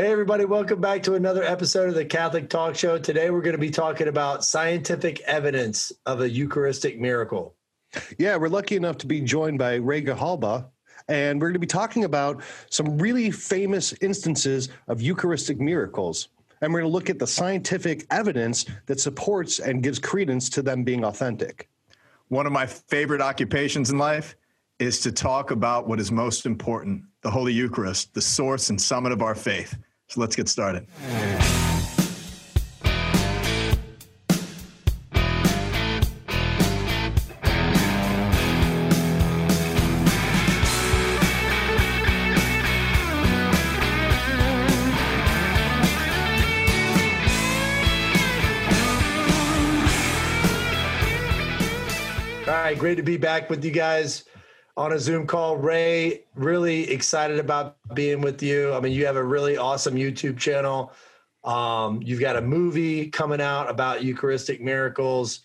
Hey, everybody, welcome back to another episode of the Catholic Talk Show. Today, we're going to be talking about scientific evidence of a Eucharistic miracle. Yeah, we're lucky enough to be joined by Ray Grijalba, and we're going to be talking about some really famous instances of Eucharistic miracles. And we're going to look at the scientific evidence that supports and gives credence to them being authentic. One of my favorite occupations in life is to talk about what is most important the Holy Eucharist, the source and summit of our faith. So let's get started. All right, great to be back with you guys on a Zoom call. Ray, really excited about being with you. I mean, you have a really awesome YouTube channel. Um, you've got a movie coming out about Eucharistic miracles.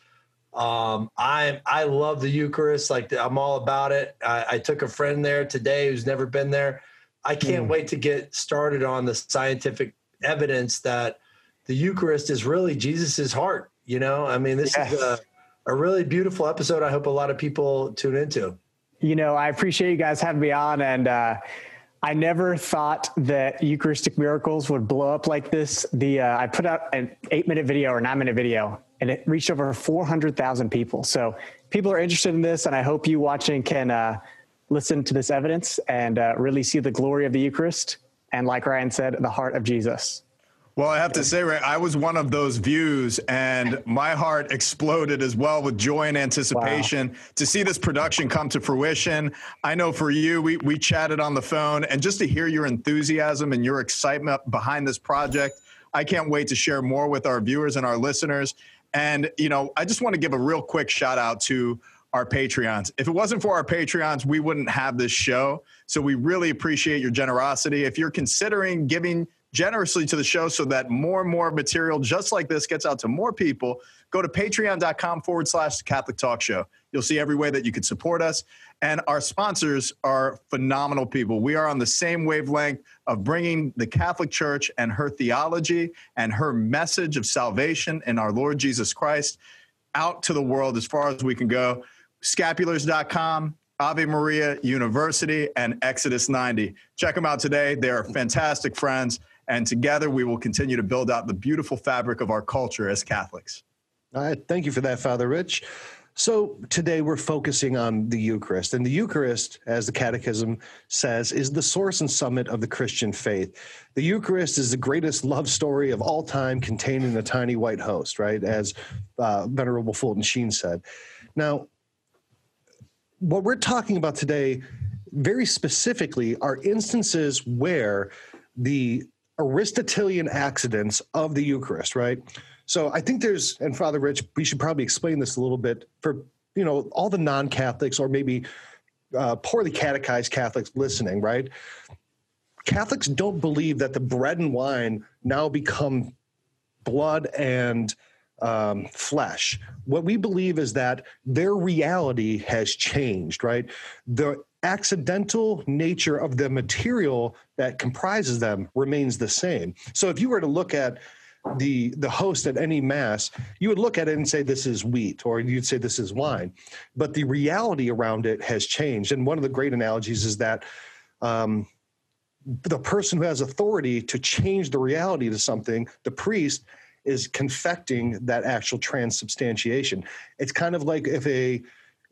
Um, I I love the Eucharist. Like I'm all about it. I, I took a friend there today who's never been there. I can't mm. wait to get started on the scientific evidence that the Eucharist is really Jesus's heart. You know, I mean, this yes. is a, a really beautiful episode. I hope a lot of people tune into you know, I appreciate you guys having me on. And uh, I never thought that Eucharistic miracles would blow up like this. The uh, I put out an eight minute video or nine minute video, and it reached over four hundred thousand people. So people are interested in this, and I hope you watching can uh, listen to this evidence and uh, really see the glory of the Eucharist. And like Ryan said, the heart of Jesus. Well, I have to say, Ray, I was one of those views, and my heart exploded as well with joy and anticipation wow. to see this production come to fruition. I know for you, we, we chatted on the phone, and just to hear your enthusiasm and your excitement behind this project, I can't wait to share more with our viewers and our listeners. And, you know, I just want to give a real quick shout out to our Patreons. If it wasn't for our Patreons, we wouldn't have this show. So we really appreciate your generosity. If you're considering giving generously to the show so that more and more material just like this gets out to more people, go to patreon.com forward slash Catholic Talk Show. You'll see every way that you can support us. And our sponsors are phenomenal people. We are on the same wavelength of bringing the Catholic Church and her theology and her message of salvation in our Lord Jesus Christ out to the world as far as we can go. Scapulars.com, Ave Maria University, and Exodus 90. Check them out today. They are fantastic friends. And together we will continue to build out the beautiful fabric of our culture as Catholics. All right. Thank you for that, Father Rich. So today we're focusing on the Eucharist. And the Eucharist, as the Catechism says, is the source and summit of the Christian faith. The Eucharist is the greatest love story of all time contained in a tiny white host, right? As uh, Venerable Fulton Sheen said. Now, what we're talking about today, very specifically, are instances where the Aristotelian accidents of the Eucharist, right? So I think there's, and Father Rich, we should probably explain this a little bit for you know all the non-Catholics or maybe uh, poorly catechized Catholics listening, right? Catholics don't believe that the bread and wine now become blood and um, flesh. What we believe is that their reality has changed, right? The accidental nature of the material that comprises them remains the same. So if you were to look at the the host at any mass, you would look at it and say this is wheat, or you'd say this is wine, but the reality around it has changed. And one of the great analogies is that um, the person who has authority to change the reality to something, the priest, is confecting that actual transubstantiation. It's kind of like if a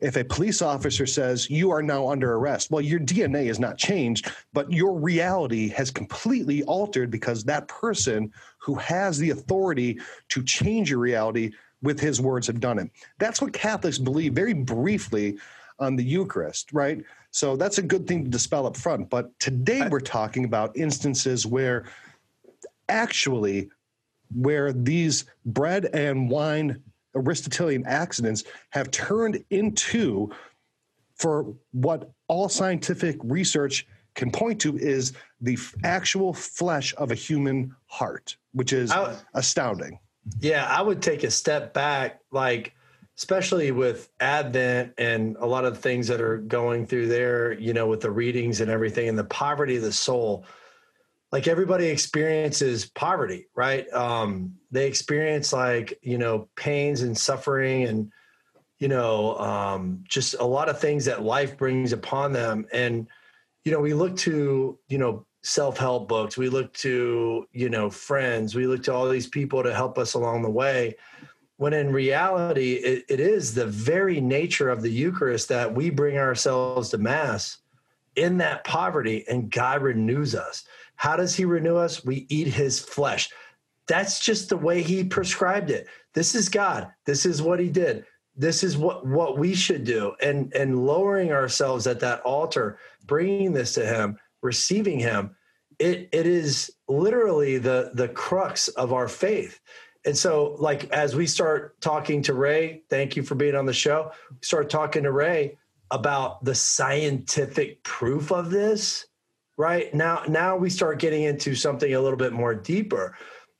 if a police officer says you are now under arrest, well, your DNA has not changed, but your reality has completely altered because that person who has the authority to change your reality with his words have done it. That's what Catholics believe very briefly on the Eucharist, right? So that's a good thing to dispel up front. But today we're talking about instances where actually where these bread and wine Aristotelian accidents have turned into, for what all scientific research can point to, is the actual flesh of a human heart, which is astounding. Yeah, I would take a step back, like, especially with Advent and a lot of things that are going through there, you know, with the readings and everything and the poverty of the soul like everybody experiences poverty, right? Um, they experience like you know pains and suffering and you know um, just a lot of things that life brings upon them. And you know we look to you know self-help books. We look to you know friends. We look to all these people to help us along the way. When in reality it, it is the very nature of the eucharist that we bring ourselves to mass in that poverty and god renews us how does he renew us? We eat his flesh. That's just the way he prescribed it. This is god. This is what he did. This is what what we should do. And and lowering ourselves at that altar bringing this to him receiving him it it is literally the the crux of our faith. And so like as we start talking to ray thank you for being on the show. We start talking to ray about the scientific proof of this right now now we start getting into something a little bit more deeper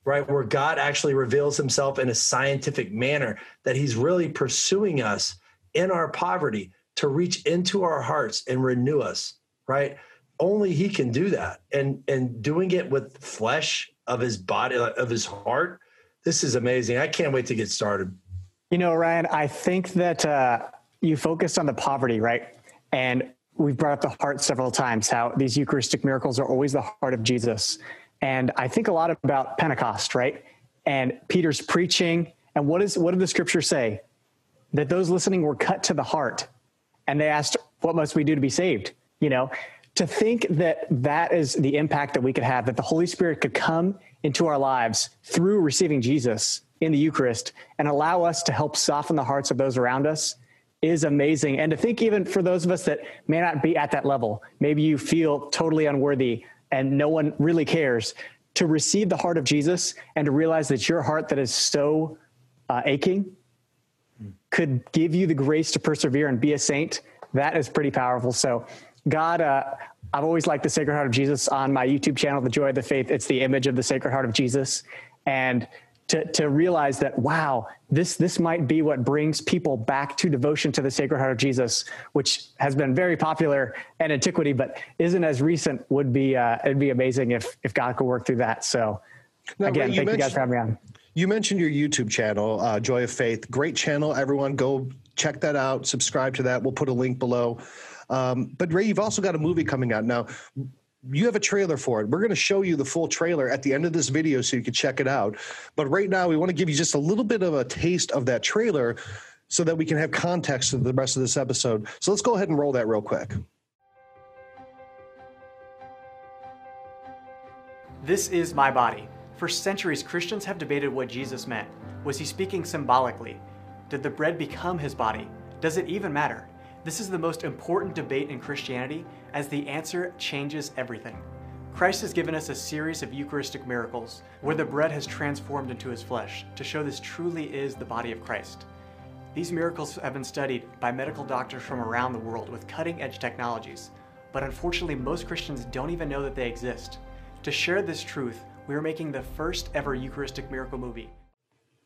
right? Where God actually reveals himself in a scientific manner, that he's really pursuing us in our poverty to reach into our hearts and renew us, right? Only he can do that. And and doing it with flesh of his body of his heart, this is amazing. I can't wait to get started. You know, Ryan, I think that uh, you focused on the poverty, right? And we've brought up the heart several times, how these Eucharistic miracles are always the heart of Jesus. And I think a lot about Pentecost, right? And Peter's preaching. And what is what did the scripture say? That those listening were cut to the heart. And they asked, What must we do to be saved? You know, to think that that is the impact that we could have, that the Holy Spirit could come into our lives through receiving Jesus in the Eucharist and allow us to help soften the hearts of those around us is amazing. And to think, even for those of us that may not be at that level, maybe you feel totally unworthy and no one really cares to receive the heart of Jesus and to realize that your heart that is so uh, aching could give you the grace to persevere and be a saint. That is pretty powerful. So, God, uh, I've always liked the Sacred Heart of Jesus on my YouTube channel, The Joy of the Faith. It's the image of the Sacred Heart of Jesus. And to, to realize that wow this this might be what brings people back to devotion to the sacred heart of jesus which has been very popular in antiquity but isn't as recent would be uh, it'd be amazing if if god could work through that. So now, again Ray, thank you guys for having me on. you mentioned your youtube channel uh, joy of faith. Great channel everyone. Go check that out subscribe to that. We'll put a link below. Um, but ray you've also got a movie coming out. Now you have a trailer for it. We're going to show you the full trailer at the end of this video so you can check it out. But right now, we want to give you just a little bit of a taste of that trailer so that we can have context to the rest of this episode. So let's go ahead and roll that real quick. This is my body. For centuries, Christians have debated what Jesus meant. Was he speaking symbolically? Did the bread become his body? Does it even matter? This is the most important debate in Christianity as the answer changes everything. Christ has given us a series of Eucharistic miracles where the bread has transformed into his flesh to show this truly is the body of Christ. These miracles have been studied by medical doctors from around the world with cutting edge technologies, but unfortunately, most Christians don't even know that they exist. To share this truth, we are making the first ever Eucharistic miracle movie.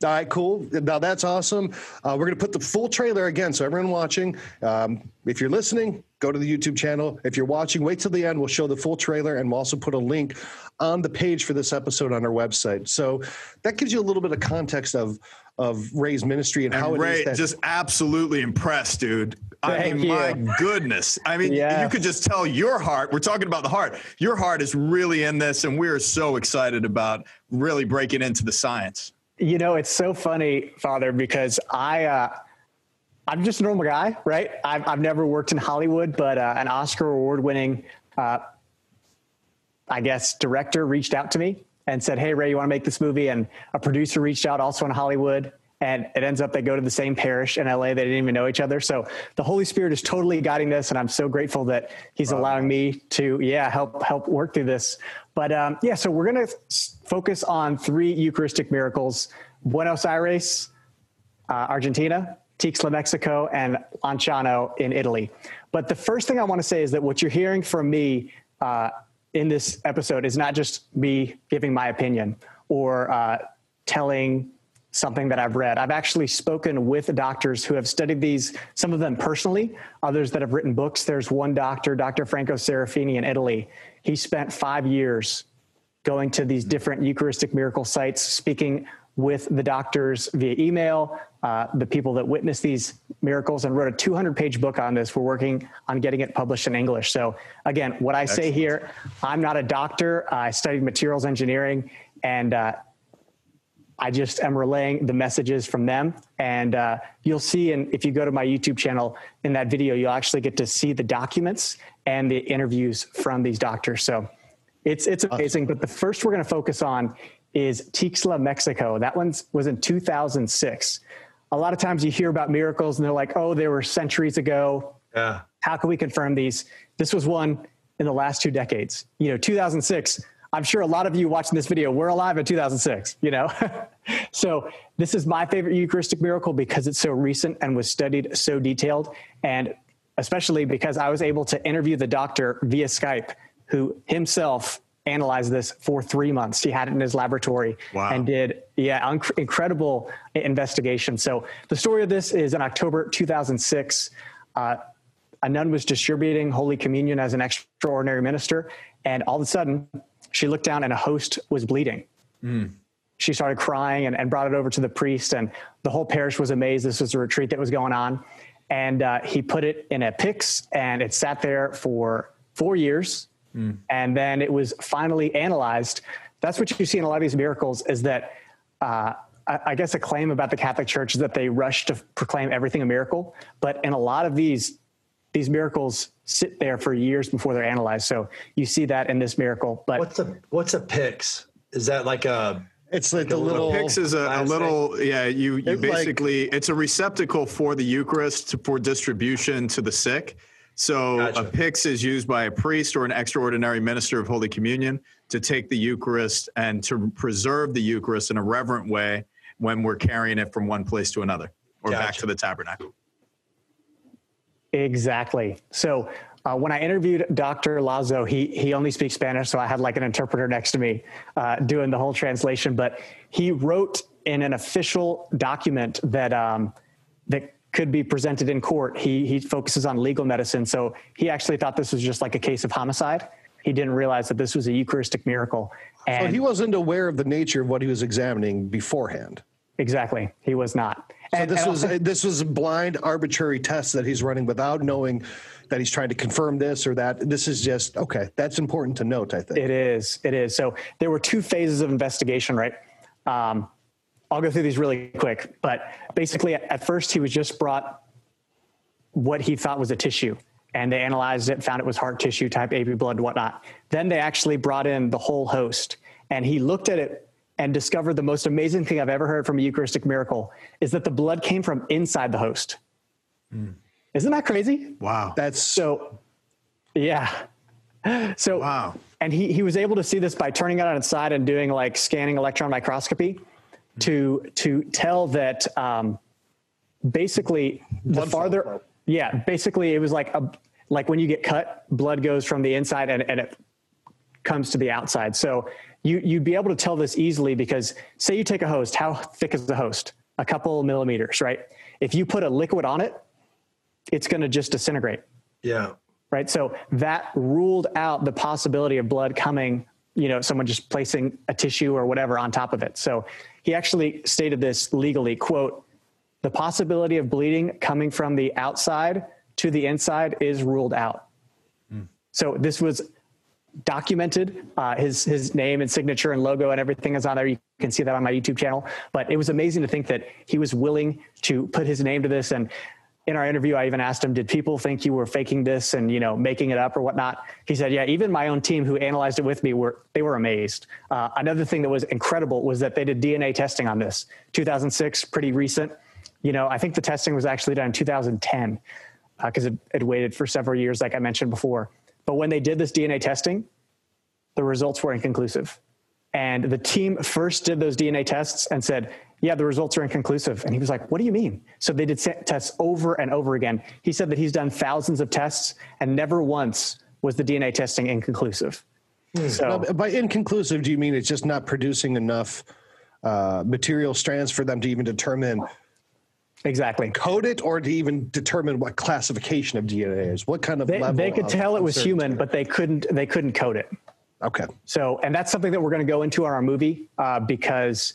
All right, cool. Now that's awesome. Uh, we're going to put the full trailer again. So everyone watching, um, if you're listening, go to the YouTube channel. If you're watching, wait till the end. We'll show the full trailer and we'll also put a link on the page for this episode on our website. So that gives you a little bit of context of of Ray's ministry and, and how it Ray, is that- just absolutely impressed, dude. I Thank mean, you. my goodness. I mean, yeah. you could just tell your heart. We're talking about the heart. Your heart is really in this, and we're so excited about really breaking into the science. You know, it's so funny, Father, because I, uh, I'm just a normal guy, right? I've, I've never worked in Hollywood, but uh, an Oscar award winning, uh, I guess, director reached out to me and said, Hey, Ray, you want to make this movie? And a producer reached out also in Hollywood. And it ends up they go to the same parish in LA. They didn't even know each other. So the Holy Spirit is totally guiding this. And I'm so grateful that he's wow. allowing me to, yeah, help, help work through this. But um, yeah, so we're going to focus on three Eucharistic miracles Buenos Aires, uh, Argentina, Tixtla, Mexico, and Lanciano in Italy. But the first thing I want to say is that what you're hearing from me uh, in this episode is not just me giving my opinion or uh, telling something that I've read. I've actually spoken with doctors who have studied these, some of them personally, others that have written books. There's one doctor, Dr. Franco Serafini in Italy. He spent five years going to these different Eucharistic miracle sites, speaking with the doctors via email, uh, the people that witnessed these miracles, and wrote a 200 page book on this. We're working on getting it published in English. So, again, what I Excellent. say here I'm not a doctor, I studied materials engineering, and uh, I just am relaying the messages from them. And uh, you'll see, and if you go to my YouTube channel in that video, you'll actually get to see the documents and the interviews from these doctors. So it's, it's amazing. But the first we're going to focus on is Tixtla, Mexico. That one was in 2006. A lot of times you hear about miracles and they're like, oh, they were centuries ago. Yeah. How can we confirm these? This was one in the last two decades. You know, 2006 I'm sure a lot of you watching this video were alive in 2006, you know? so this is my favorite Eucharistic miracle because it's so recent and was studied so detailed. And especially because I was able to interview the doctor via Skype who himself analyzed this for three months. He had it in his laboratory wow. and did, yeah, inc- incredible investigation. So the story of this is in October 2006. Uh, a nun was distributing Holy Communion as an extraordinary minister, and all of a sudden, she looked down and a host was bleeding. Mm. She started crying and, and, brought it over to the priest, and the whole parish was amazed. This was a retreat that was going on. And uh, he put it in a Pyx, and it sat there for four years. Mm. And then it was finally analyzed. That's what you see in a lot of these miracles is that uh, I guess a claim about the Catholic Church is that they rush to proclaim everything a miracle. But in a lot of these these miracles sit there for years before they're analyzed. So you see that in this miracle. But what's a what's a pyx? Is that like a it's like, like the little pyx is a, a little yeah. You you basically like, it's a receptacle for the Eucharist for distribution to the sick. So gotcha. a pyx is used by a priest or an extraordinary minister of Holy Communion to take the Eucharist and to preserve the Eucharist in a reverent way when we're carrying it from one place to another or gotcha. back to the tabernacle. Exactly. So uh, when I interviewed Dr. Lazo, he he only speaks Spanish, so I had like an interpreter next to me uh, doing the whole translation. But he wrote in an official document that um, that could be presented in court. He he focuses on legal medicine, so he actually thought this was just like a case of homicide. He didn't realize that this was a Eucharistic miracle. And so he wasn't aware of the nature of what he was examining beforehand. Exactly, he was not. So and, this and was also, this was a blind, arbitrary test that he's running without knowing that he's trying to confirm this or that. This is just okay. That's important to note. I think it is. It is. So there were two phases of investigation, right? Um, I'll go through these really quick, but basically, at first, he was just brought what he thought was a tissue, and they analyzed it, found it was heart tissue, type AB blood, whatnot. Then they actually brought in the whole host, and he looked at it and discovered the most amazing thing I've ever heard from a Eucharistic miracle is that the blood came from inside the host. Mm. Isn't that crazy? Wow. That's so, yeah. So, wow. And he, he was able to see this by turning it on its side and doing like scanning electron microscopy mm. to, to tell that um, basically the farther, flow. yeah, basically it was like a, like when you get cut, blood goes from the inside and, and it comes to the outside. So you, you'd be able to tell this easily because say you take a host, how thick is the host? A couple millimeters, right? If you put a liquid on it, it's going to just disintegrate. Yeah. Right. So that ruled out the possibility of blood coming, you know, someone just placing a tissue or whatever on top of it. So he actually stated this legally quote, the possibility of bleeding coming from the outside to the inside is ruled out. Mm. So this was documented. Uh, his his name and signature and logo and everything is on there. You can see that on my YouTube channel. But it was amazing to think that he was willing to put his name to this. And in our interview, I even asked him, "Did people think you were faking this and you know making it up or whatnot?" He said, "Yeah, even my own team who analyzed it with me were they were amazed." Uh, another thing that was incredible was that they did DNA testing on this. 2006, pretty recent. You know, I think the testing was actually done in 2010 because uh, it, it waited for several years, like I mentioned before. But when they did this DNA testing, the results were inconclusive. And the team first did those DNA tests and said, yeah, the results are inconclusive. And he was like, what do you mean? So they did tests over and over again. He said that he's done thousands of tests and never once was the DNA testing inconclusive. Hmm. So now, by inconclusive, do you mean it's just not producing enough uh, material strands for them to even determine Exactly. Code it or to even determine what classification of DNA is. What kind of they, level they could tell it was human, but they couldn't they couldn't code it. Okay. So, and that's something that we're going to go into in our movie uh, because,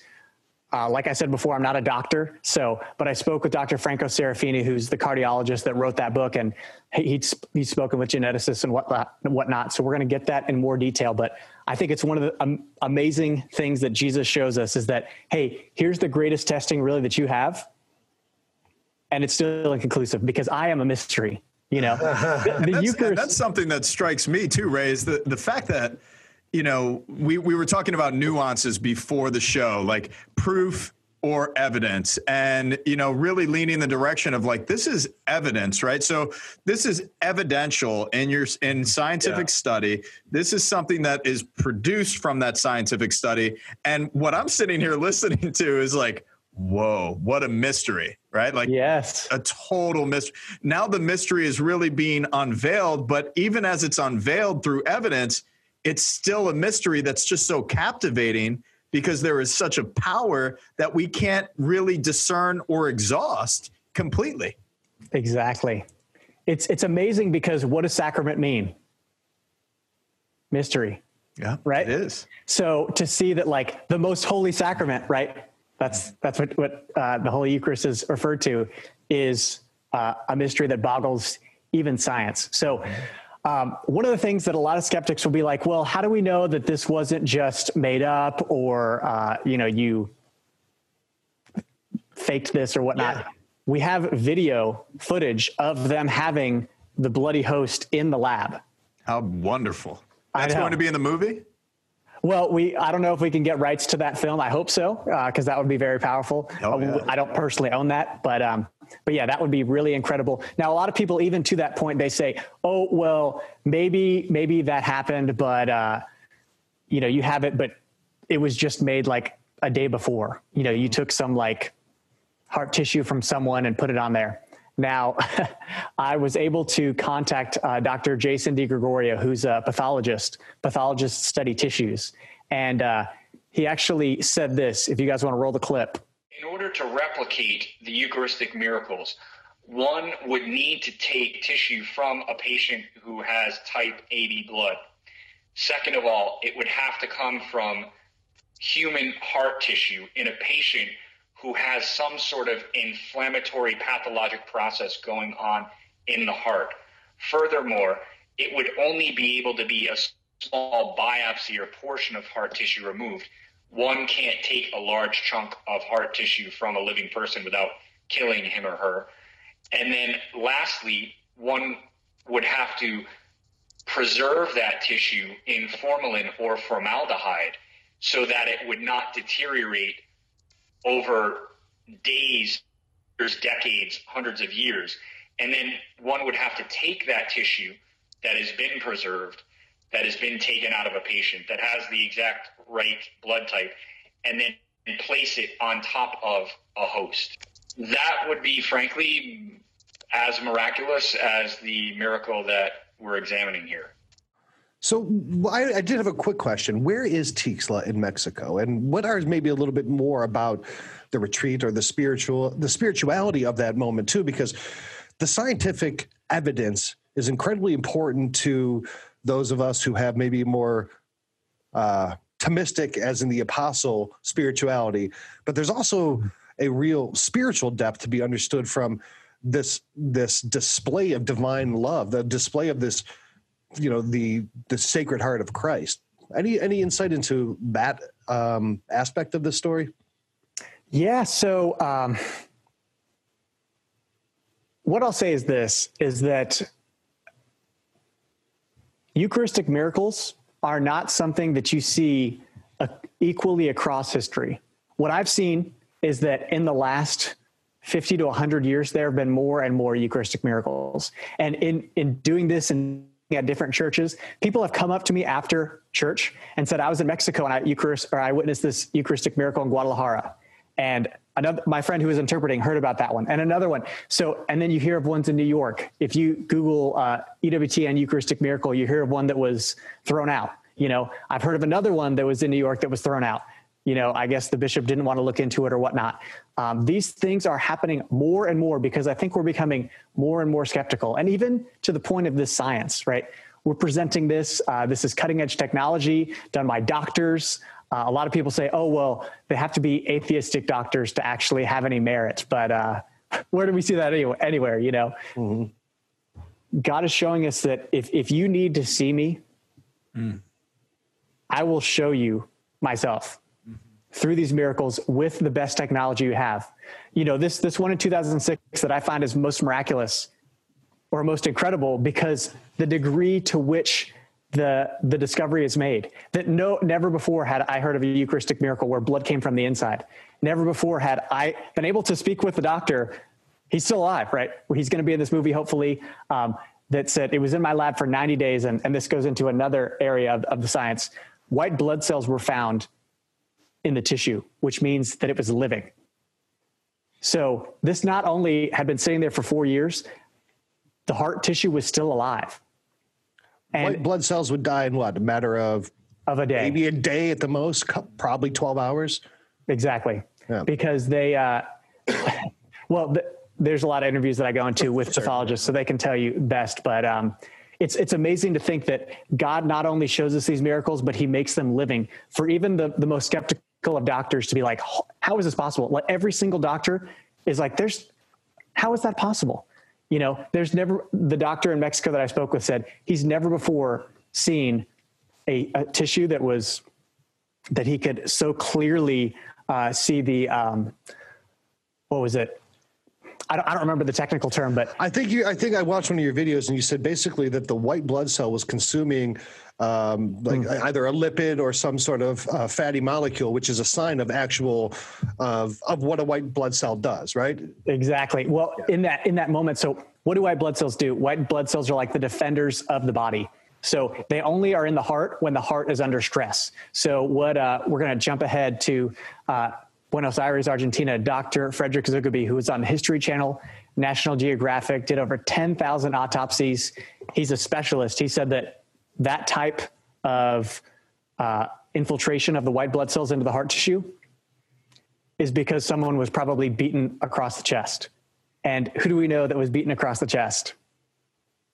uh, like I said before, I'm not a doctor. So, but I spoke with Dr. Franco Serafini, who's the cardiologist that wrote that book, and he's he's spoken with geneticists and whatnot. Whatnot. So, we're going to get that in more detail. But I think it's one of the um, amazing things that Jesus shows us is that hey, here's the greatest testing really that you have, and it's still inconclusive because I am a mystery. You know, the, the that's, Eucharist. That's something that strikes me too, Ray. Is the the fact that you know we we were talking about nuances before the show, like proof or evidence and you know really leaning the direction of like this is evidence right so this is evidential in your in scientific yeah. study this is something that is produced from that scientific study and what i'm sitting here listening to is like whoa, what a mystery, right? Like, yes, a total mystery. Now the mystery is really being unveiled, but even as it's unveiled through evidence, it's still a mystery that's just so captivating because there is such a power that we can't really discern or exhaust completely. Exactly. It's it's amazing because what does sacrament mean? Mystery. Yeah. Right? It is. So to see that like the most holy sacrament, right? That's that's what what uh, the Holy Eucharist is referred to is uh, a mystery that boggles even science. So. Um, one of the things that a lot of skeptics will be like, well, how do we know that this wasn't just made up or, uh, you know, you faked this or whatnot? Yeah. We have video footage of them having the bloody host in the lab. How wonderful. That's going to be in the movie? Well, we I don't know if we can get rights to that film. I hope so because uh, that would be very powerful. Oh, yeah. I don't personally own that, but um, but yeah, that would be really incredible. Now, a lot of people, even to that point, they say, "Oh, well, maybe maybe that happened, but uh, you know, you have it, but it was just made like a day before. You know, you took some like heart tissue from someone and put it on there." Now, I was able to contact uh, Dr. Jason DiGregorio, who's a pathologist. Pathologists study tissues. And uh, he actually said this if you guys want to roll the clip. In order to replicate the Eucharistic miracles, one would need to take tissue from a patient who has type AB blood. Second of all, it would have to come from human heart tissue in a patient who has some sort of inflammatory pathologic process going on in the heart. Furthermore, it would only be able to be a small biopsy or portion of heart tissue removed. One can't take a large chunk of heart tissue from a living person without killing him or her. And then lastly, one would have to preserve that tissue in formalin or formaldehyde so that it would not deteriorate over days, years, decades, hundreds of years. And then one would have to take that tissue that has been preserved, that has been taken out of a patient, that has the exact right blood type, and then place it on top of a host. That would be, frankly, as miraculous as the miracle that we're examining here. So I, I, did have a quick question. Where is Tixtla in Mexico, and what are maybe a little bit more about the retreat or the spiritual the spirituality of that moment too? Because the scientific evidence is incredibly important to those of us who have maybe more uh, Thomistic, as in the apostle spirituality, but there's also a real spiritual depth to be understood from this this display of divine love, the display of this you know the the sacred heart of christ. Any any insight into that um, aspect of the story? Yeah so um, what i'll say is this is that eucharistic miracles are not something that you see uh, equally across history. What i've seen is that in the last 50 to 100 years there have been more and more eucharistic miracles. And in in doing this and at different churches. People have come up to me after church and said, I was in Mexico and I Eucharist or I witnessed this Eucharistic miracle in Guadalajara. And another my friend who was interpreting heard about that one and another one. So and then you hear of ones in New York. If you Google uh, EWTN Eucharistic miracle, you hear of one that was thrown out. You know, I've heard of another one that was in New York that was thrown out you know, I guess the bishop didn't want to look into it or whatnot. Um, these things are happening more and more because I think we're becoming more and more skeptical. And even to the point of this science, right? we're presenting this. Uh, this is cutting edge technology done by doctors. Uh, a lot of people say, oh, well, they have to be atheistic doctors to actually have any merit. But uh, where do we see that anywhere? anywhere you know? Mm-hmm. God is showing us that if, if you need to see me, mm. I will show you myself. Through these miracles with the best technology you have. You know, this, this one in 2006 that I find is most miraculous or most incredible because the degree to which the the discovery is made that no never before had I heard of a Eucharistic miracle where blood came from the inside. Never before had I been able to speak with the doctor. He's still alive, right? He's going to be in this movie, hopefully. Um, that said, it was in my lab for 90 days, and, and this goes into another area of, of the science. White blood cells were found in the tissue, which means that it was living. So this not only had been sitting there for four years, the heart tissue was still alive. And blood cells would die in what? A matter of of a day, maybe a day at the most, probably twelve hours. Exactly, yeah. because they. Uh, well, th- there's a lot of interviews that I go into with pathologists, so they can tell you best. But um, it's it's amazing to think that God not only shows us these miracles, but He makes them living. For even the the most skeptical of doctors to be like, how is this possible? Like every single doctor is like, there's how is that possible? You know, there's never the doctor in Mexico that I spoke with said he's never before seen a, a tissue that was that he could so clearly uh, see the um, what was it? I don't, I don't remember the technical term, but I think you. I think I watched one of your videos, and you said basically that the white blood cell was consuming um, like mm-hmm. either a lipid or some sort of uh, fatty molecule, which is a sign of actual of of what a white blood cell does, right? Exactly. Well, yeah. in that in that moment, so what do white blood cells do? White blood cells are like the defenders of the body. So they only are in the heart when the heart is under stress. So what uh, we're going to jump ahead to uh, Buenos Aires, Argentina. Dr. Frederick Zugibe, who was on the History Channel, National Geographic, did over 10,000 autopsies. He's a specialist. He said that that type of uh, infiltration of the white blood cells into the heart tissue is because someone was probably beaten across the chest. And who do we know that was beaten across the chest?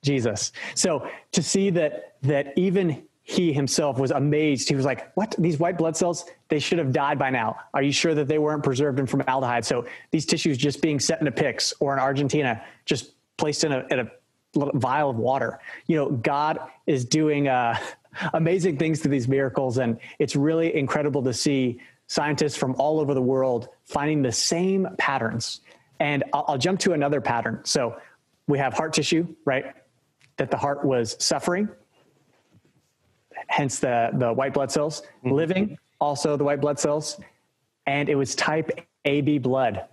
Jesus. So to see that that even he himself was amazed. He was like, "What? These white blood cells? They should have died by now. Are you sure that they weren't preserved in formaldehyde? So these tissues just being set in a pyx or in Argentina, just placed in a, in a vial of water. You know, God is doing uh, amazing things to these miracles, and it's really incredible to see scientists from all over the world finding the same patterns. And I'll, I'll jump to another pattern. So we have heart tissue, right? That the heart was suffering, hence the the white blood cells. Mm-hmm. Living, also the white blood cells, and it was type AB blood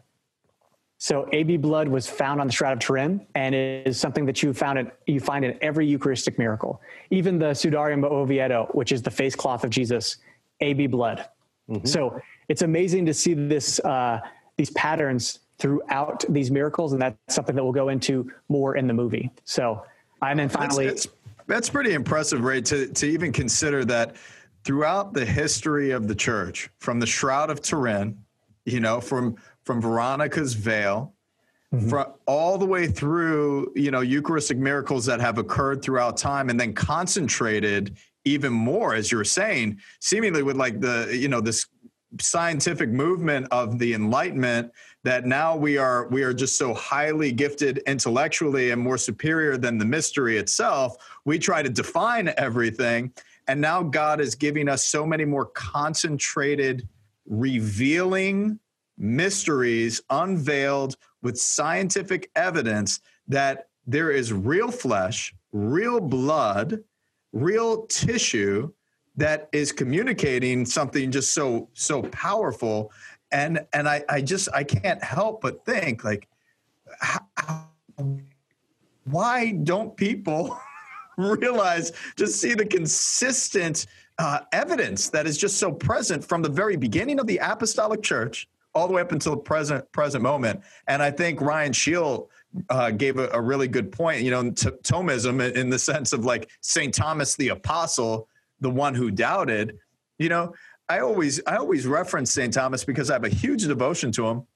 so AB blood was found on the Shroud of Turin and it is something that you found in, you find in every Eucharistic miracle. Even the Sudarium Oviedo, which is the face cloth of Jesus, AB blood. Mm-hmm. So it's amazing to see this uh, these patterns throughout these miracles, and that's something that we'll go into more in the movie. So, and then finally, that's pretty impressive, Ray, to to even consider that throughout the history of the church, from the Shroud of Turin, you know, from from Veronica's veil, mm-hmm. from all the way through, you know, Eucharistic miracles that have occurred throughout time, and then concentrated even more, as you were saying, seemingly with like the, you know, this scientific movement of the enlightenment that now we are we are just so highly gifted intellectually and more superior than the mystery itself we try to define everything. And now god is giving us so many more concentrated revealing mysteries unveiled with scientific evidence that there is real flesh, real blood, real tissue that is communicating something just so so powerful and and I, I just I can't help but think like how, why don't people realize just see the consistent uh, evidence that is just so present from the very beginning of the apostolic church all the way up until the present present moment. And I think Ryan Scheel uh, gave a, a, really good point. You know, t- Thomism in the sense of like Saint Thomas the Apostle, the one who doubted. You know, I always I always reference Saint Thomas because I have a huge devotion to him,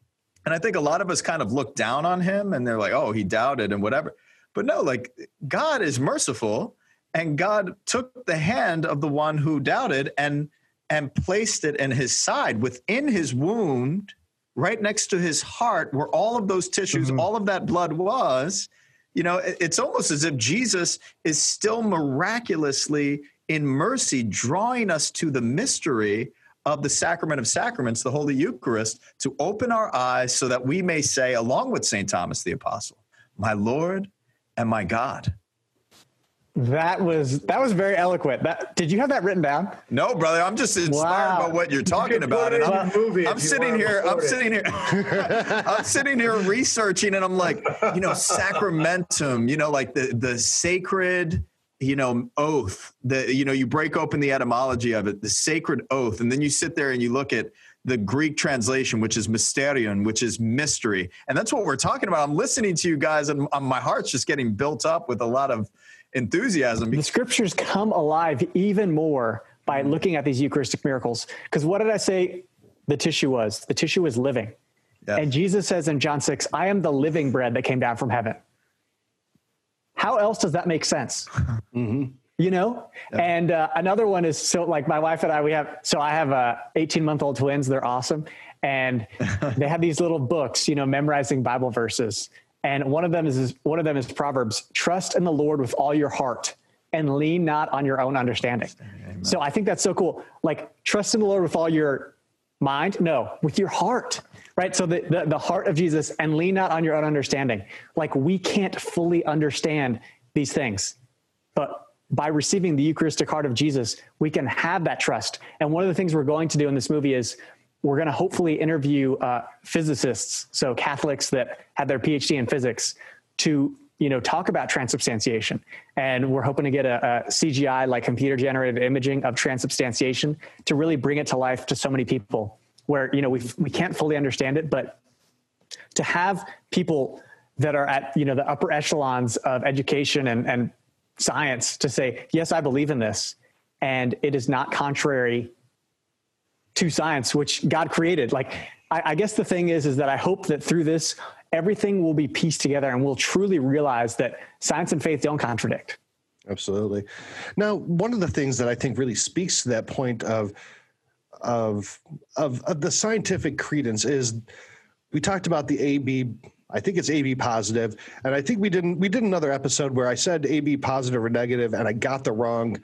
and I think a lot of us kind of look down on him and they're like, oh, he doubted and whatever. But no, like God is merciful and God took the hand of the one who doubted and and placed it in his side within his wound, right next to his heart, where all of those tissues, mm-hmm. all of that blood was. You know, it's almost as if Jesus is still miraculously in mercy, drawing us to the mystery of the sacrament of sacraments, the Holy Eucharist, to open our eyes so that we may say, along with St. Thomas the Apostle, My Lord and my God. That was that was very eloquent. That did you have that written down? No, brother. I'm just inspired wow. by what you're talking you about. And I'm, I'm sitting here. I'm sitting here. I'm sitting here researching, and I'm like, you know, sacramentum. You know, like the the sacred you know oath the you know you break open the etymology of it the sacred oath and then you sit there and you look at the greek translation which is mysterion which is mystery. And that's what we're talking about. I'm listening to you guys and um, my heart's just getting built up with a lot of enthusiasm. The scriptures come alive even more by mm-hmm. looking at these eucharistic miracles. Because what did i say? The tissue was. The tissue was living. And jesus says in john 6 i am the living bread that came down from heaven how else does that make sense? mm-hmm. You know, yeah. and uh, another one is so like my wife and I, we have, so I have uh, 18 month old twins. They're awesome. And they have these little books, you know, memorizing Bible verses. And one of them is, one of them is Proverbs, trust in the Lord with all your heart and lean not on your own understanding. Amen. So I think that's so cool. Like trust in the Lord with all your mind. No, with your heart right? So the, the, the heart of Jesus and lean not on your own understanding. Like we can't fully understand these things, but by receiving the Eucharistic heart of Jesus, we can have that trust. And one of the things we're going to do in this movie is we're going to hopefully interview uh, physicists, so Catholics that had their PhD in physics, to you know talk about transubstantiation. And we're hoping to get a, a CGI, like computer generated imaging of transubstantiation, to really bring it to life to so many people where you know we we can't fully understand it, but to have people that are at you know the upper echelons of education and, and science to say yes i believe in this and it is not contrary to science which god created. Like I, I, guess the thing is is that i hope that through this everything will be pieced together and we'll truly realize that science and faith don't contradict. Absolutely. Now one of the things that i think really speaks to that point of of, of of the scientific credence is we talked about the AB. I think it's AB positive, and I think we didn't. We did another episode where I said AB positive or negative, and I got the wrong,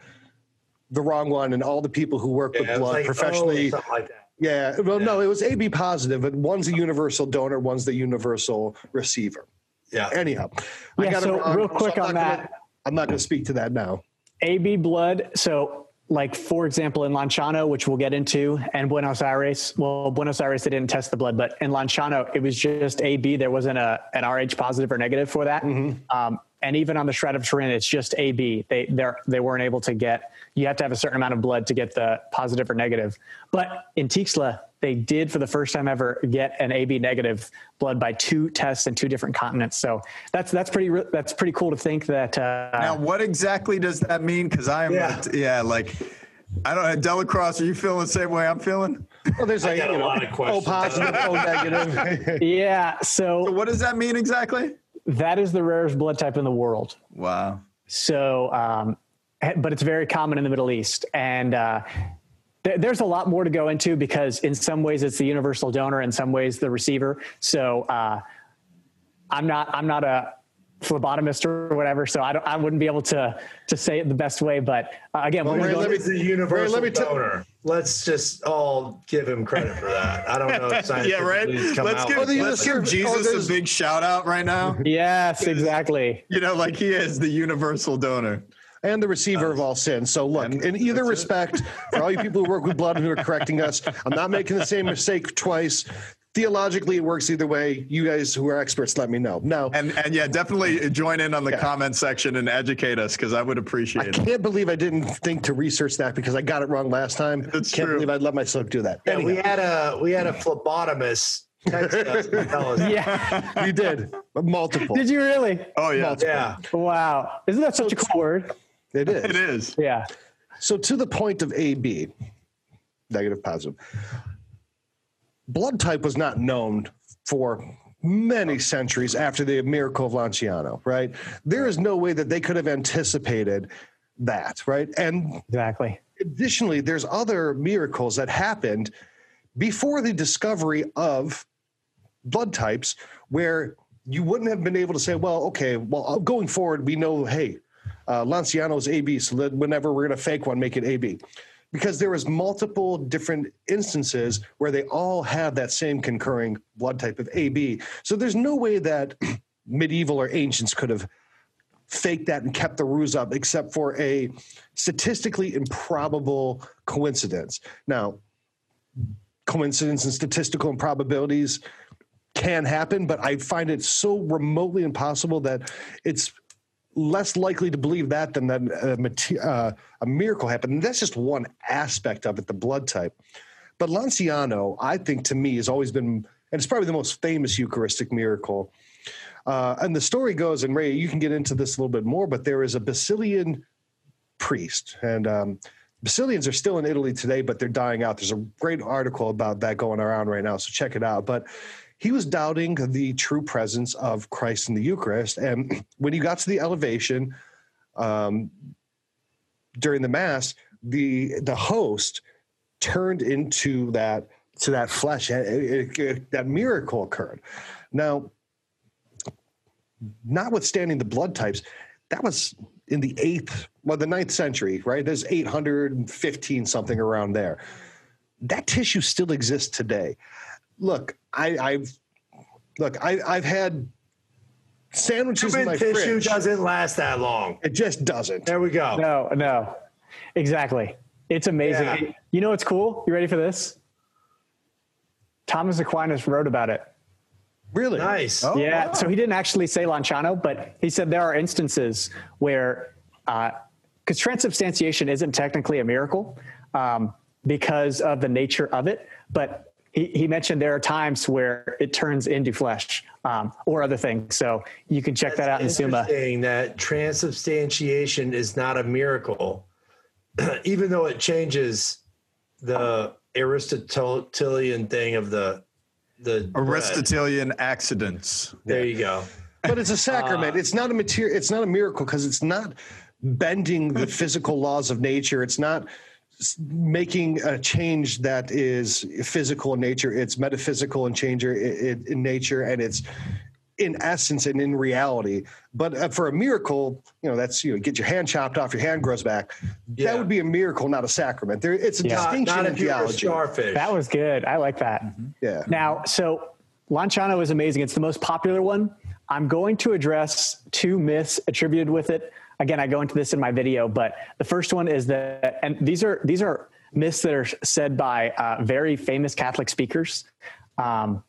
the wrong one. And all the people who work yeah, with blood like, professionally, oh, like yeah. Well, yeah. no, it was AB positive, but one's a universal donor, one's the universal receiver. Yeah. Anyhow, yeah. I got so real quick so on that, gonna, I'm not going to speak to that now. AB blood. So like for example in Lanciano, which we'll get into, and Buenos Aires. Well, Buenos Aires they didn't test the blood, but in Lanciano it was just AB. There wasn't a an RH positive or negative for that. Mm-hmm. Um, and even on the shroud of Turin, it's just AB. They they they weren't able to get. You have to have a certain amount of blood to get the positive or negative. But in Tixtla, they did for the first time ever get an AB negative blood by two tests in two different continents. So that's that's pretty that's pretty cool to think that. Uh, now, what exactly does that mean? Because I am yeah. yeah like. I don't know. DellaCrosse, are you feeling the same way I'm feeling? Well, there's like, a know, lot of questions. O positive, O negative. yeah. So, so, what does that mean exactly? That is the rarest blood type in the world. Wow. So, um, but it's very common in the Middle East. And uh, there's a lot more to go into because in some ways it's the universal donor, in some ways the receiver. So uh, I'm not I'm not a phlebotomist or whatever, so I don't I wouldn't be able to to say it the best way. But uh, again, well, Ray, let me, the universal Ray, donor. T- let's just all give him credit for that. I don't know if science yeah, right. Let's give, let's give Jesus oh, a big shout out right now. Yes, exactly. You know, like he is the universal donor and the receiver of all sin. So look, and in either respect, for all you people who work with blood and who are correcting us, I'm not making the same mistake twice. Theologically, it works either way. You guys who are experts, let me know. Now, and and yeah, definitely join in on the yeah. comment section and educate us because I would appreciate it. I can't believe I didn't think to research that because I got it wrong last time. That's can't true. believe I'd let myself do that. Yeah, Anyhow. we had a we had a phlebotomist text us tell us. Yeah, you did multiple. Did you really? Oh yeah, multiple. yeah. Wow, isn't that such a cool word? It is. It is. Yeah. So to the point of AB, negative positive, blood type was not known for many centuries after the miracle of Lanciano, right? There is no way that they could have anticipated that, right? And exactly. Additionally, there's other miracles that happened before the discovery of blood types where you wouldn't have been able to say, well, okay, well, uh, going forward, we know, hey, uh, Lanciano is AB, so that whenever we're going to fake one, make it AB. Because there was multiple different instances where they all have that same concurring blood type of AB. So there's no way that medieval or ancients could have faked that and kept the ruse up, except for a statistically improbable coincidence. Now, coincidence and statistical improbabilities can happen, but I find it so remotely impossible that it's less likely to believe that than that a, uh, a miracle happened. And that's just one aspect of it, the blood type. But Lanciano, I think to me, has always been, and it's probably the most famous Eucharistic miracle. Uh, and the story goes, and Ray, you can get into this a little bit more, but there is a Basilian priest, and um, Basilians are still in Italy today, but they're dying out. There's a great article about that going around right now, so check it out. But he was doubting the true presence of Christ in the Eucharist. And when he got to the elevation um, during the Mass, the the host turned into that to that flesh. It, it, it, that miracle occurred. Now, notwithstanding the blood types, that was in the eighth, well, the ninth century, right? There's 815 something around there. That tissue still exists today look, I, I've look, I, I've had sandwiches in my tissue fridge. doesn't last that long. It just doesn't. There we go. No, no, exactly. It's amazing. Yeah. You know what's cool? You ready for this? Thomas Aquinas wrote about it. Really? Nice. Oh, yeah. Wow. So he didn't actually say Lanciano, but he said there are instances where, because uh, transubstantiation isn't technically a miracle um, because of the nature of it, but he, he mentioned there are times where it turns into flesh um, or other things. So you can check That's that out in Summa. Saying that transubstantiation is not a miracle, even though it changes the Aristotelian thing of the the Aristotelian bread. accidents. There you go. But it's a sacrament. Uh, it's not a material. It's not a miracle because it's not bending the physical laws of nature. It's not making a change that is physical in nature it's metaphysical in change in, in nature and it's in essence and in reality but uh, for a miracle you know that's you know get your hand chopped off your hand grows back yeah. that would be a miracle not a sacrament there it's a yeah. distinction not, not in theology starfish. that was good i like that mm-hmm. yeah now so lanciano is amazing it's the most popular one i'm going to address two myths attributed with it again, I go into this in my video, but the first one is that, and these are these are myths that are said by uh, very famous Catholic speakers. Um,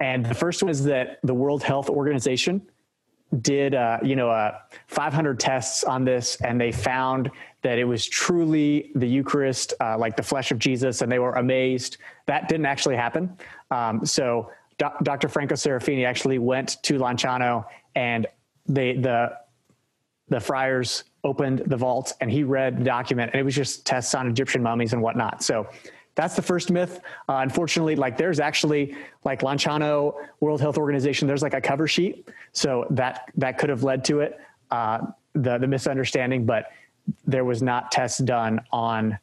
and the first one is that the World Health Organization did, uh, you know, uh, 500 tests on this, and they found that it was truly the Eucharist, uh, like the flesh of Jesus, and they were amazed. That didn't actually happen. Um, so Do- Dr. Franco Serafini actually went to Lanciano, and they the the friars opened the vault and he read the document and it was just tests on Egyptian mummies and whatnot. So that's the first myth. Uh, unfortunately, like there's actually like Lanciano World Health Organization, there's like a cover sheet. So that, that could have led to it, uh, the, the misunderstanding, but there was not tests done on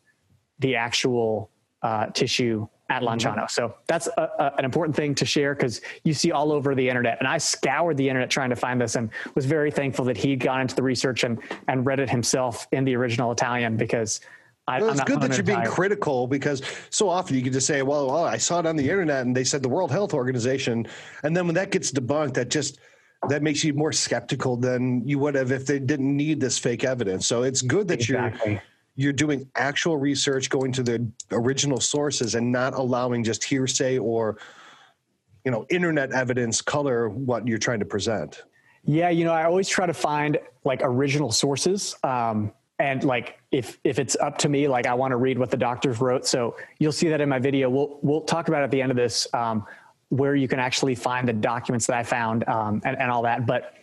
the actual uh, tissue at Lanciano. Mm-hmm. So that's a, a, an important thing to share because you see all over the internet. And I scoured the internet trying to find this and was very thankful that he'd gone into the research and, and read it himself in the original Italian because I, well, it's good that you're being critical because so often you can just say, well, well, I saw it on the internet and they said the World Health Organization. And then when that gets debunked, that just that makes you more skeptical than you would have if they didn't need this fake evidence. So it's good that exactly. you're you're doing actual research, going to the original sources, and not allowing just hearsay or you know internet evidence color what you're trying to present. Yeah, you know, I always try to find like original sources. Um, and like if if it's up to me, like I want to read what the doctors wrote. So you'll see that in my video. We'll we'll talk about at the end of this um, where you can actually find the documents that I found um, and, and all that. But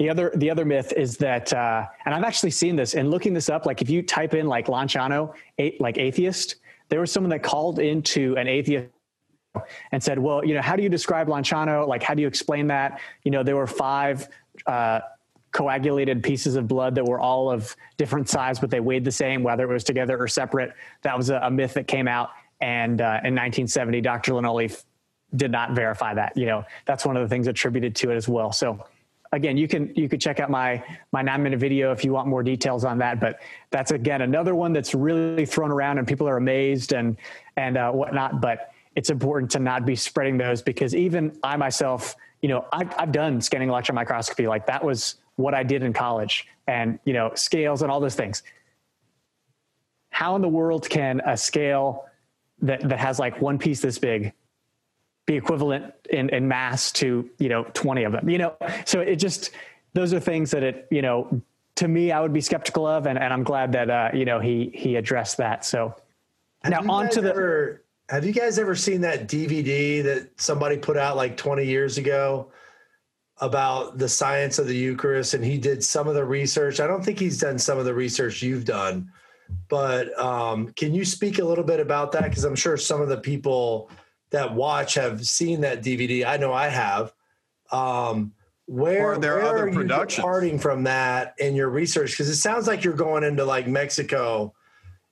the other the other myth is that, uh, and I've actually seen this and looking this up. Like if you type in like Lanciano, a, like atheist, there was someone that called into an atheist and said, "Well, you know, how do you describe Lanciano? Like, how do you explain that? You know, there were five uh, coagulated pieces of blood that were all of different size, but they weighed the same, whether it was together or separate. That was a, a myth that came out. And uh, in 1970, Dr. Linoli did not verify that. You know, that's one of the things attributed to it as well. So again, you can you could check out my my nine minute video if you want more details on that. But that's again another one that's really thrown around and people are amazed and and uh, whatnot. But it's important to not be spreading those because even I myself, you know, I've, I've done scanning electron microscopy. Like that was what I did in college, and you know, scales and all those things. How in the world can a scale that that has like one piece this big be equivalent in, in mass to you know 20 of them you know? So it just those are things that it you know to me i would be skeptical of and, and i'm glad that uh, you know he he addressed that. So have now on to the ever, have you guys ever seen that dvd that somebody put out like 20 years ago about the science of the eucharist? And he did some of the research. I don't think he's done some of the research you've done but um, can you speak a little bit about that? Because i'm sure some of the people that watch have seen that DVD. I know I have. Um, where, are there where other are productions? you departing from that in your research? Because it sounds like you're going into like Mexico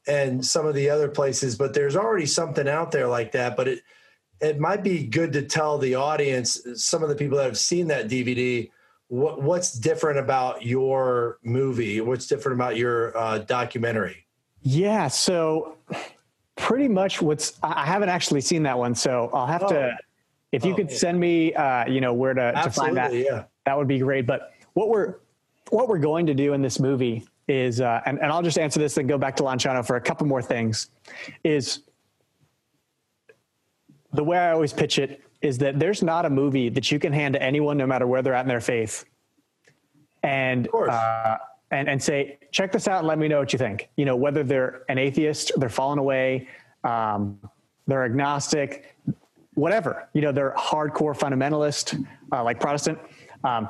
and some of the other places, but there's already something out there like that. But it it might be good to tell the audience, some of the people that have seen that DVD, what what's different about your movie? What's different about your uh, documentary? Yeah, so pretty much what's I haven't actually seen that one, so I'll have oh. to. If you oh, could send me, uh, you know, where to, to find that, yeah. that would be great. But what we're what we're going to do in this movie is, uh, and, and I'll just answer this and go back to Lanciano for a couple more things. Is the way I always pitch it is that there's not a movie that you can hand to anyone, no matter where they're at in their faith, and uh, and, and say, check this out and let me know what you think. You know, whether they're an atheist, they're fallen away, um, they're agnostic, whatever, you know, they're hardcore fundamentalist, uh, like Protestant. Um,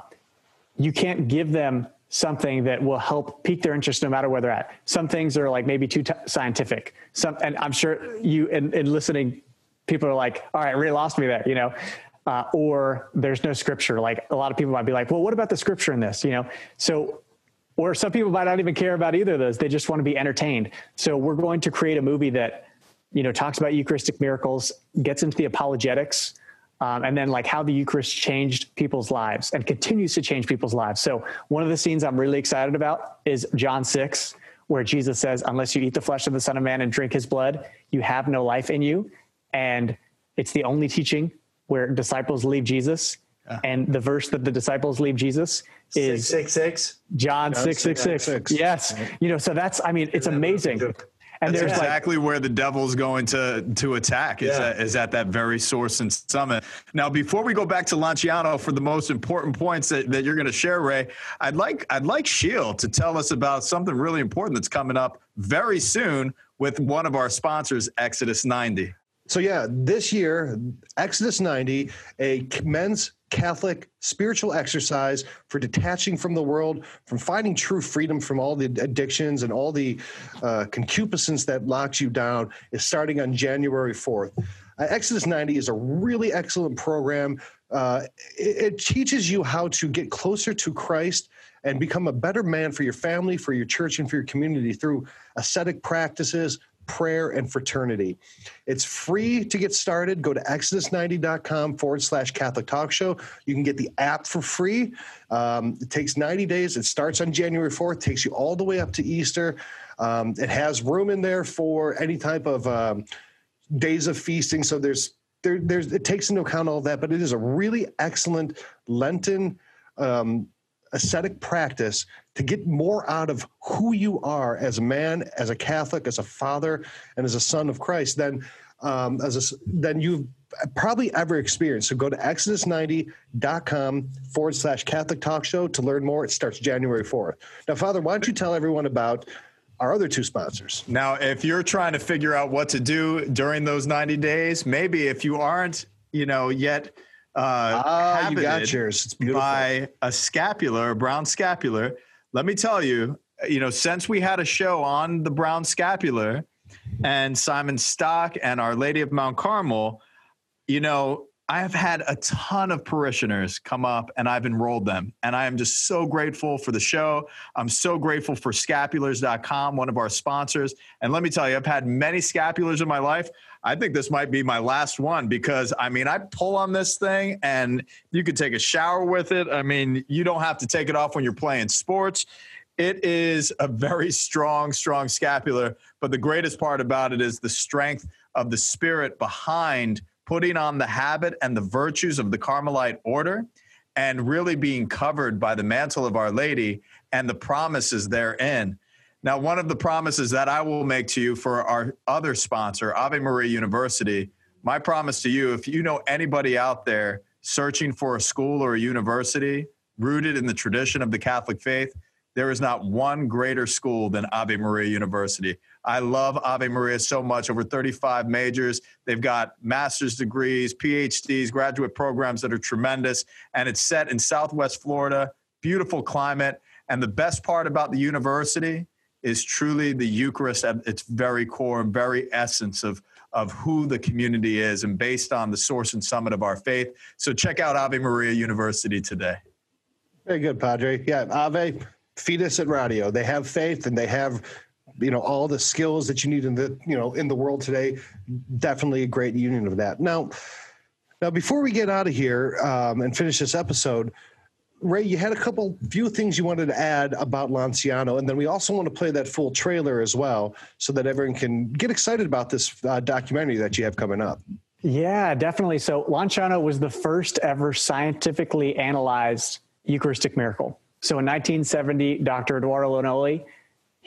you can't give them something that will help pique their interest no matter where they're at. Some things are like maybe too t- scientific. Some, and I'm sure you in, in listening, people are like, all right, really lost me there, you know, uh, or there's no scripture. Like a lot of people might be like, well, what about the scripture in this? You know, so or some people might not even care about either of those. They just want to be entertained. So we're going to create a movie that, you know, talks about Eucharistic miracles, gets into the apologetics, um, and then like how the Eucharist changed people's lives and continues to change people's lives. So one of the scenes I'm really excited about is John 6, where Jesus says, unless you eat the flesh of the son of man and drink his blood, you have no life in you. And it's the only teaching where disciples leave Jesus. Uh-huh. And the verse that the disciples leave Jesus is six six six. John six six six. Yes, you know, so that's I mean, it's amazing. And That's there's exactly like, where the devil's going to to attack is, yeah. at, is at that very source and summit. Now, before we go back to Lanciano for the most important points that, that you're going to share, Ray, I'd like I'd like Scheel to tell us about something really important that's coming up very soon with one of our sponsors, Exodus 90. So yeah, this year, Exodus 90, a men's Catholic spiritual exercise for detaching from the world, from finding true freedom from all the addictions and all the uh, concupiscence that locks you down, is starting on January 4th. Uh, Exodus 90 is a really excellent program. Uh, it, it teaches you how to get closer to Christ and become a better man for your family, for your church, and for your community through ascetic practices, prayer, and fraternity. It's free to get started. Go to exodus90.com forward slash Catholic Talk Show. You can get the app for free. Um, it takes 90 days. It starts on January 4th, takes you all the way up to Easter. Um, it has room in there for any type of um, days of feasting. So there's there, there's it takes into account all that, but it is a really excellent Lenten um, ascetic practice to get more out of who you are as a man, as a Catholic, as a father, and as a son of Christ than um, as a, than you've probably ever experienced. So go to exodus90.com forward slash Catholic Talk Show to learn more. It starts January 4th. Now, Father, why don't you tell everyone about our other two sponsors? Now, if you're trying to figure out what to do during those 90 days, maybe if you aren't, you know, yet – uh, ah, you got yours. It's beautiful. By a scapular, a brown scapular. Let me tell you, you know, since we had a show on the brown scapular and Simon Stock and Our Lady of Mount Carmel, you know, I have had a ton of parishioners come up and I've enrolled them. And I am just so grateful for the show. I'm so grateful for scapulars.com, one of our sponsors. And let me tell you, I've had many scapulars in my life. I think this might be my last one because I mean, I pull on this thing and you could take a shower with it. I mean, you don't have to take it off when you're playing sports. It is a very strong, strong scapular. But the greatest part about it is the strength of the spirit behind putting on the habit and the virtues of the Carmelite order and really being covered by the mantle of Our Lady and the promises therein. Now, one of the promises that I will make to you for our other sponsor, Ave Maria University, my promise to you if you know anybody out there searching for a school or a university rooted in the tradition of the Catholic faith, there is not one greater school than Ave Maria University. I love Ave Maria so much. Over 35 majors. They've got master's degrees, PhDs, graduate programs that are tremendous. And it's set in Southwest Florida, beautiful climate. And the best part about the university is truly the Eucharist at its very core, very essence of, of who the community is and based on the source and summit of our faith. So check out Ave Maria University today. Very good, Padre. Yeah, Ave, fides et ratio. They have faith and they have you know all the skills that you need in the you know in the world today definitely a great union of that now now before we get out of here um, and finish this episode ray you had a couple few things you wanted to add about lanciano and then we also want to play that full trailer as well so that everyone can get excited about this uh, documentary that you have coming up yeah definitely so lanciano was the first ever scientifically analyzed eucharistic miracle so in 1970 dr eduardo linoli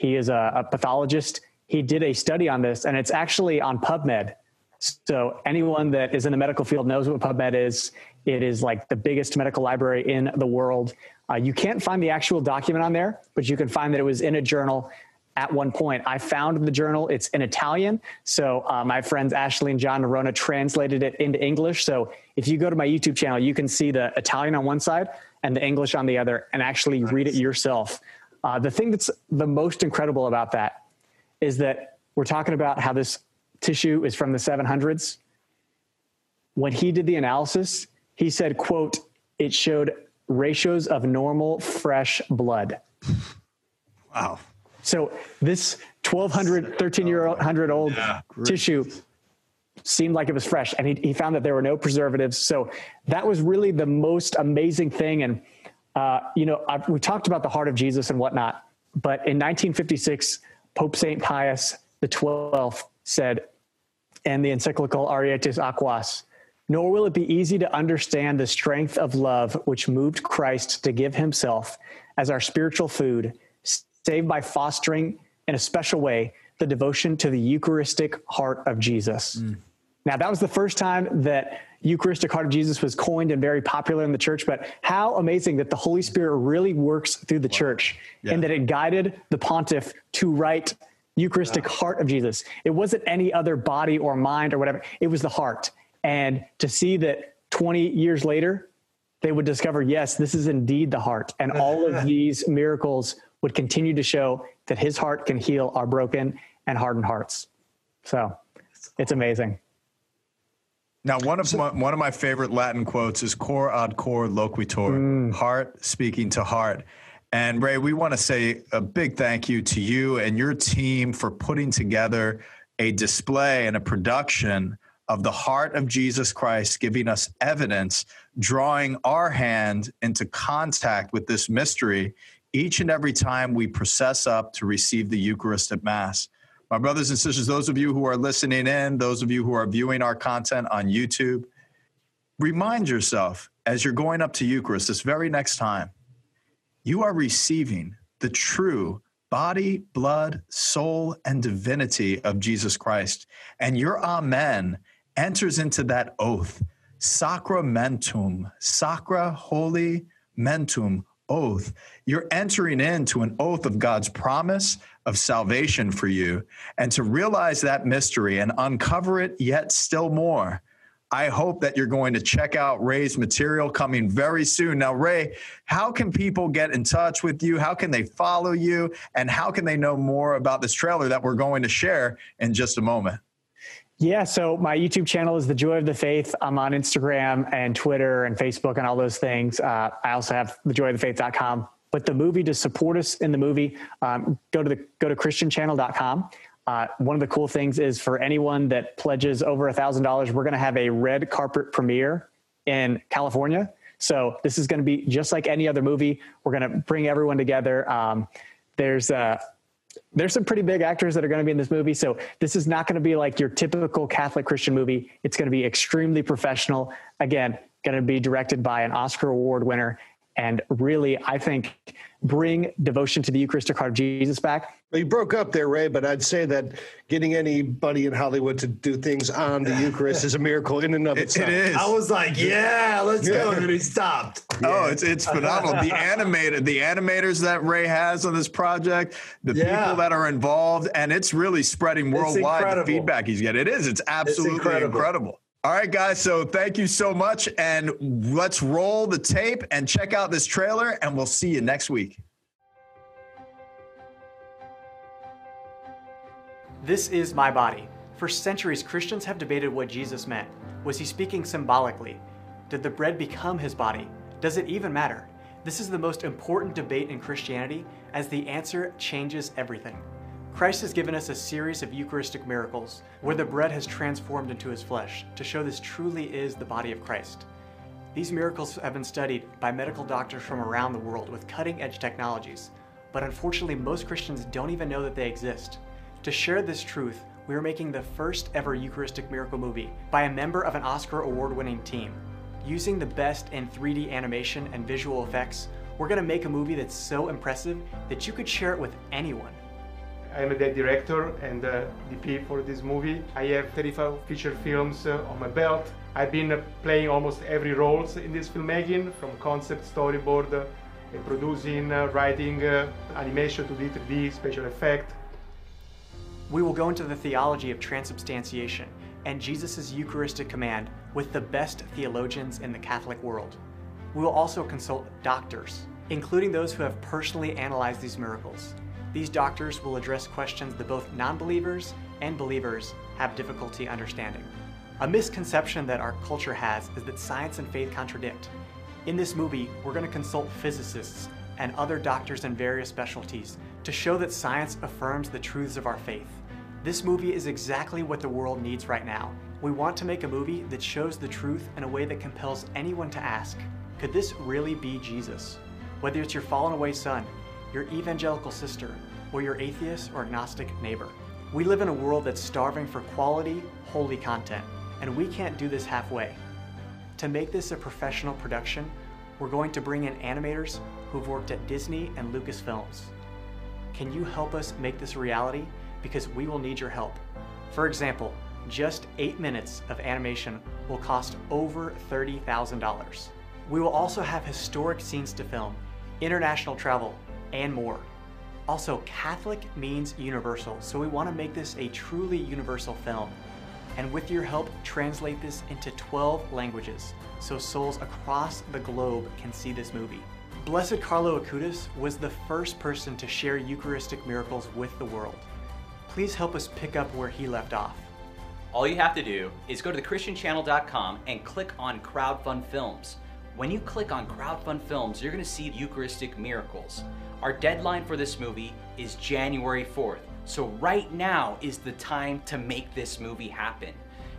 he is a, a pathologist. He did a study on this, and it's actually on PubMed. So anyone that is in the medical field knows what PubMed is. It is like the biggest medical library in the world. Uh, you can't find the actual document on there, but you can find that it was in a journal at one point. I found the journal. It's in Italian. So uh, my friends Ashley and John Nerona translated it into English. So if you go to my YouTube channel, you can see the Italian on one side and the English on the other and actually nice. read it yourself. Uh, the thing that's the most incredible about that is that we're talking about how this tissue is from the 700s. When he did the analysis, he said, quote, it showed ratios of normal fresh blood. Wow. So this 1200, 13 year old, 100 old yeah, tissue seemed like it was fresh. And he, he found that there were no preservatives. So that was really the most amazing thing. And uh, you know, I've, we talked about the heart of Jesus and whatnot, but in 1956, Pope St. Pius the 12th said, and the encyclical Haurietis Aquas, nor will it be easy to understand the strength of love which moved Christ to give himself as our spiritual food, save by fostering in a special way the devotion to the Eucharistic heart of Jesus. Mm. Now, that was the first time that Eucharistic Heart of Jesus was coined and very popular in the church, but how amazing that the Holy Spirit really works through the wow. church yeah. and that it guided the pontiff to write Eucharistic Heart of Jesus. It wasn't any other body or mind or whatever, it was the heart. And to see that 20 years later, they would discover, yes, this is indeed the heart. And all of these miracles would continue to show that his heart can heal our broken and hardened hearts. So it's amazing. Now, one of so, my, one of my favorite Latin quotes is "Cor ad cor loquitur," mm. heart speaking to heart. And Ray, we want to say a big thank you to you and your team for putting together a display and a production of the heart of Jesus Christ, giving us evidence, drawing our hand into contact with this mystery each and every time we process up to receive the Eucharist at Mass. My brothers and sisters, those of you who are listening in, those of you who are viewing our content on YouTube, remind yourself as you're going up to Eucharist this very next time, you are receiving the true body, blood, soul, and divinity of Jesus Christ. And your Amen enters into that oath, sacramentum, sacra holy mentum oath. You're entering into an oath of God's promise of salvation for you and to realize that mystery and uncover it yet still more. I hope that you're going to check out Ray's material coming very soon. Now, Ray, how can people get in touch with you? How can they follow you? And how can they know more about this trailer that we're going to share in just a moment? Yeah, so my YouTube channel is The Joy of the Faith. I'm on Instagram and Twitter and Facebook and all those things. Uh, I also have thejoyofthefaith.com. But the movie to support us in the movie, um, go to the go to christianchannel.com. Uh, one of the cool things is for anyone that pledges over a thousand dollars, we're going to have a red carpet premiere in California. So this is going to be just like any other movie. We're going to bring everyone together. Um, there's uh, there's some pretty big actors that are going to be in this movie. So this is not going to be like your typical Catholic Christian movie. It's going to be extremely professional. Again, going to be directed by an Oscar Award winner. And really, I think bring devotion to the Eucharistic heart of Jesus back. You broke up there, Ray, but I'd say that getting anybody in Hollywood to do things on the Eucharist is a miracle in and of It, itself. it is. I was like, yeah, let's go. And then he stopped. Oh, it's it's phenomenal. The animated the animators that Ray has on this project, the Yeah. people that are involved, and it's really spreading worldwide. The feedback he's getting, it is. It's absolutely incredible. incredible. All right, guys. So thank you so much, and let's roll the tape and check out this trailer, and we'll see you next week. This is my body. For centuries, Christians have debated what Jesus meant. Was he speaking symbolically? Did the bread become his body? Does it even matter? This is the most important debate in Christianity, as the answer changes everything. Christ has given us a series of Eucharistic miracles where the bread has transformed into his flesh to show this truly is the body of Christ. These miracles have been studied by medical doctors from around the world with cutting edge technologies, but unfortunately, most Christians don't even know that they exist. To share this truth, we are making the first ever Eucharistic miracle movie by a member of an Oscar award winning team. Using the best in 3D animation and visual effects, we're going to make a movie that's so impressive that you could share it with anyone. I'm the director and DP for this movie. I have 35 feature films uh, on my belt. I've been uh, playing almost every role in this filmmaking, from concept, storyboard, uh, producing, writing, animation to D3D, special effect. We will go into the theology of transubstantiation and Jesus' Eucharistic command with the best theologians in the Catholic world. We will also consult doctors, including those who have personally analyzed these miracles. These doctors will address questions that both non believers and believers have difficulty understanding. A misconception that our culture has is that science and faith contradict. In this movie, we're going to consult physicists and other doctors in various specialties to show that science affirms the truths of our faith. This movie is exactly what the world needs right now. We want to make a movie that shows the truth in a way that compels anyone to ask could this really be Jesus? Whether it's your fallen away son, your evangelical sister, or your atheist or agnostic neighbor. We live in a world that's starving for quality, holy content, and we can't do this halfway. To make this a professional production, we're going to bring in animators who've worked at Disney and Lucasfilms. Can you help us make this a reality? Because we will need your help. For example, just eight minutes of animation will cost over $30,000. We will also have historic scenes to film, international travel, and more. Also, Catholic means universal, so we want to make this a truly universal film. And with your help, translate this into 12 languages so souls across the globe can see this movie. Blessed Carlo Acutis was the first person to share Eucharistic miracles with the world. Please help us pick up where he left off. All you have to do is go to thechristianchannel.com and click on Crowdfund Films. When you click on Crowdfund Films, you're going to see Eucharistic Miracles. Our deadline for this movie is January 4th, so right now is the time to make this movie happen.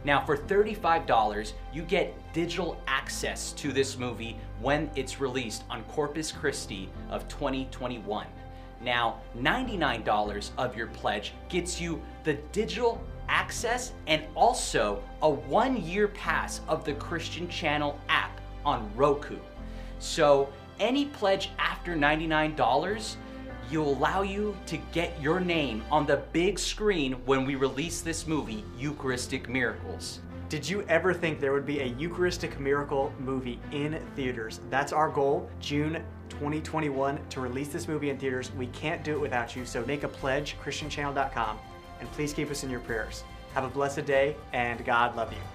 Now, for $35, you get digital access to this movie when it's released on Corpus Christi of 2021. Now, $99 of your pledge gets you the digital access and also a one year pass of the Christian Channel app on Roku. So, any pledge after $99 you'll allow you to get your name on the big screen when we release this movie, Eucharistic Miracles. Did you ever think there would be a Eucharistic miracle movie in theaters? That's our goal, June 2021, to release this movie in theaters. We can't do it without you, so make a pledge, christianchannel.com, and please keep us in your prayers. Have a blessed day, and God love you.